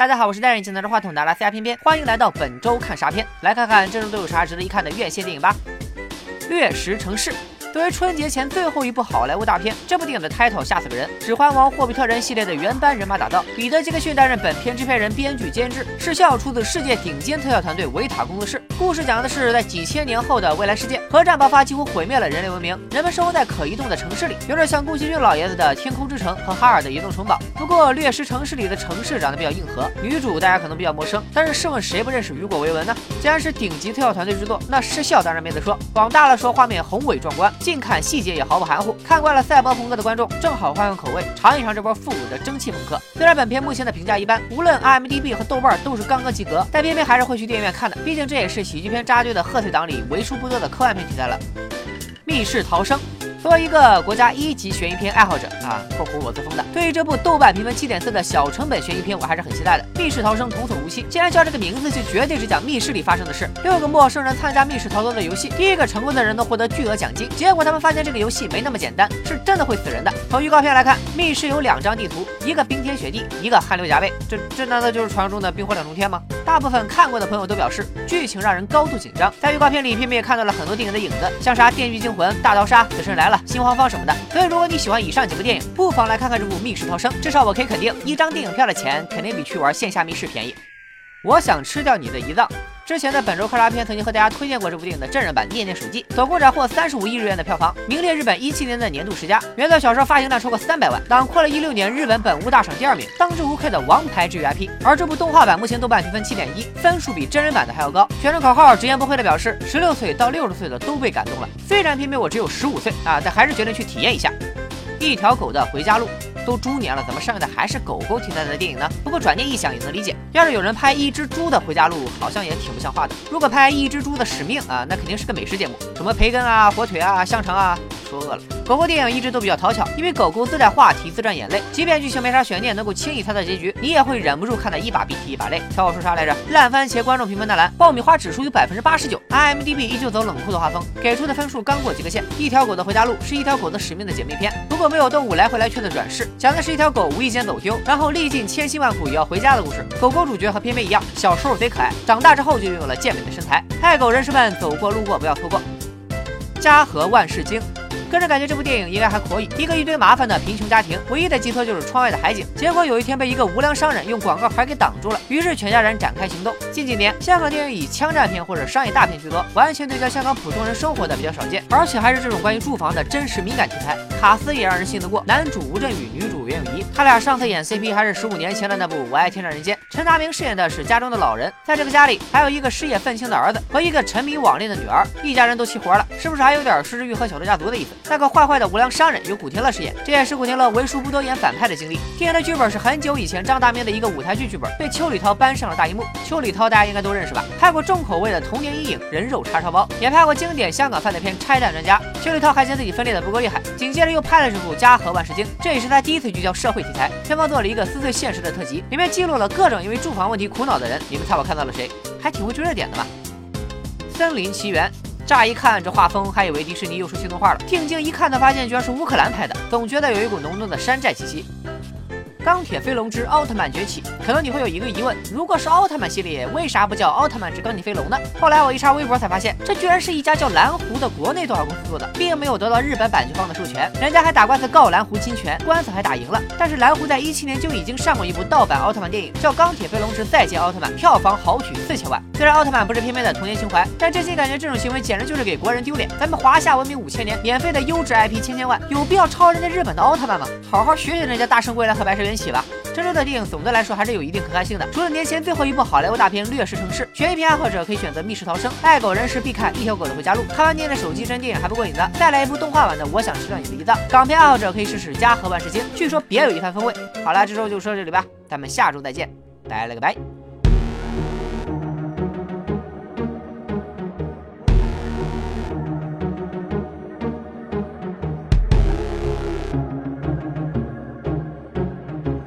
大家好，我是戴眼镜拿着话筒的拉斯亚片片，欢迎来到本周看啥片，来看看这周都有啥值得一看的院线电影吧。掠食城市。作为春节前最后一部好莱坞大片，这部电影的 title 吓死个人，《指环王》《霍比特人》系列的原班人马打造，彼得·杰克逊担任本片制片人、编剧、监制，视效出自世界顶尖特效团队维塔工作室。故事讲的是在几千年后的未来世界，核战爆发几乎毁灭了人类文明，人们生活在可移动的城市里，有点像宫崎骏老爷子的《天空之城》和哈尔的移动城堡。不过掠食城市里的城市长得比较硬核，女主大家可能比较陌生，但是试问谁不认识雨果·维文呢？既然是顶级特效团队制作，那视效当然没得说，往大了说，画面宏伟壮观，近看细节也。毫不含糊，看惯了赛博朋克的观众正好换换口味，尝一尝这波复古的蒸汽朋克。虽然本片目前的评价一般，无论 IMDB 和豆瓣都是刚刚及格，但偏偏还是会去电影院看的，毕竟这也是喜剧片扎堆的贺岁档里为数不多的科幻片题材了。密室逃生。作为一个国家一级悬疑片爱好者啊，（括弧我自封的），对于这部豆瓣评分七点四的小成本悬疑片，我还是很期待的。密室逃生童叟无欺，既然叫这个名字，就绝对是讲密室里发生的事。六个陌生人参加密室逃脱的游戏，第一个成功的人能获得巨额奖金。结果他们发现这个游戏没那么简单，是真的会死人的。从预告片来看，密室有两张地图，一个冰天雪地，一个汗流浃背。这这难道就是传说中的冰火两重天吗？大部分看过的朋友都表示，剧情让人高度紧张。在预告片里，片片也看到了很多电影的影子，像啥《电锯惊魂》《大逃杀》《死神来了》《新黄方》什么的。所以，如果你喜欢以上几部电影，不妨来看看这部《密室逃生》。至少我可以肯定，一张电影票的钱肯定比去玩线下密室便宜。我想吃掉你的胰脏。之前的本周看啥片曾经和大家推荐过这部电影的真人版《念念手记》，总共斩获三十五亿日元的票房，名列日本一七年的年度十佳。原作小说发行量超过三百万，囊括了一六年日本本屋大赏第二名，当之无愧的王牌治愈 IP。而这部动画版目前豆瓣评分七点一，分数比真人版的还要高。全程口号直言不讳的表示，十六岁到六十岁的都被感动了。虽然偏偏我只有十五岁啊，但还是决定去体验一下。一条狗的回家路，都猪年了，怎么上映的还是狗狗题材的电影呢？不过转念一想也能理解，要是有人拍一只猪的回家路，好像也挺不像话的。如果拍一只猪的使命啊，那肯定是个美食节目，什么培根啊、火腿啊、香肠啊。说饿了，狗狗电影一直都比较讨巧，因为狗狗自带话题、自赚眼泪，即便剧情没啥悬念，能够轻易猜到结局，你也会忍不住看得一把鼻涕一把泪。瞧我说啥来着？烂番茄观众评分大栏，爆米花指数有百分之八十九，IMDB 依旧走冷酷的画风，给出的分数刚过及格线。一条狗的回家路是一条狗的使命的姐妹篇，如果没有动物来回来去的转世，讲的是一条狗无意间走丢，然后历尽千辛万苦也要回家的故事。狗狗主角和偏偏一样，小时候贼可爱，长大之后就拥有了健美的身材。爱狗人士们走过路过不要错过。家和万事兴。个人感觉这部电影应该还可以。一个一堆麻烦的贫穷家庭，唯一的寄托就是窗外的海景。结果有一天被一个无良商人用广告牌给挡住了，于是全家人展开行动。近几年，香港电影以枪战片或者商业大片居多，完全对焦香港普通人生活的比较少见，而且还是这种关于住房的真实敏感题材。卡斯也让人信得过，男主吴镇宇，女主袁咏仪，他俩上次演 CP 还是十五年前的那部《我爱天上人间》。陈达明饰演的是家中的老人，在这个家里还有一个事业愤青的儿子和一个沉迷网恋的女儿，一家人都齐活了，是不是还有点失之愈合小偷家族的意思？那个坏坏的无良商人由古天乐饰演，这也是古天乐为数不多演反派的经历。电影的剧本是很久以前张大民的一个舞台剧剧本，被邱礼涛搬上了大荧幕。邱礼涛大家应该都认识吧？拍过重口味的《童年阴影》《人肉叉烧包》，也拍过经典香港犯罪片《拆弹专家》。邱礼涛还嫌自己分裂的不够厉害，紧接着又拍了这部《家和万事兴》，这也是他第一次聚焦社会题材。片方做了一个撕碎现实的特辑，里面记录了各种因为住房问题苦恼的人。你们猜我看到了谁？还挺会追热点的嘛，《森林奇缘》。乍一看这画风，还以为迪士尼又出新动画了。定睛一看，才发现居然是乌克兰拍的，总觉得有一股浓浓的山寨气息。钢铁飞龙之奥特曼崛起，可能你会有一个疑问：如果是奥特曼系列，为啥不叫奥特曼之钢铁飞龙呢？后来我一查微博才发现，这居然是一家叫蓝狐的国内动画公司做的，并没有得到日本版权方的授权，人家还打官司告蓝狐侵权，官司还打赢了。但是蓝狐在一七 年就已经上过一部盗版奥特曼电影，叫《钢铁飞龙之再见奥特曼》，票房豪取四千万。虽然奥特曼不是偏偏的童年情怀，但真心感觉这种行为简直就是给国人丢脸。咱们华夏文明五千年，免费的优质 IP 千千万，有必要抄人家日本的奥特曼吗？好好学学人家大圣归来和白蛇缘起吧。这周的电影总的来说还是有一定可看性的，除了年前最后一部好莱坞大片《掠食城市》，悬疑片爱好者可以选择《密室逃生》，爱狗人士必看《一条狗的回家路》。看完念的手机真电影还不过瘾的，再来一部动画版的《我想吃掉你的胰脏》。港片爱好者可以试试《家和万事兴》，据说别有一番风味。好了，这周就说这里吧，咱们下周再见，拜了个拜。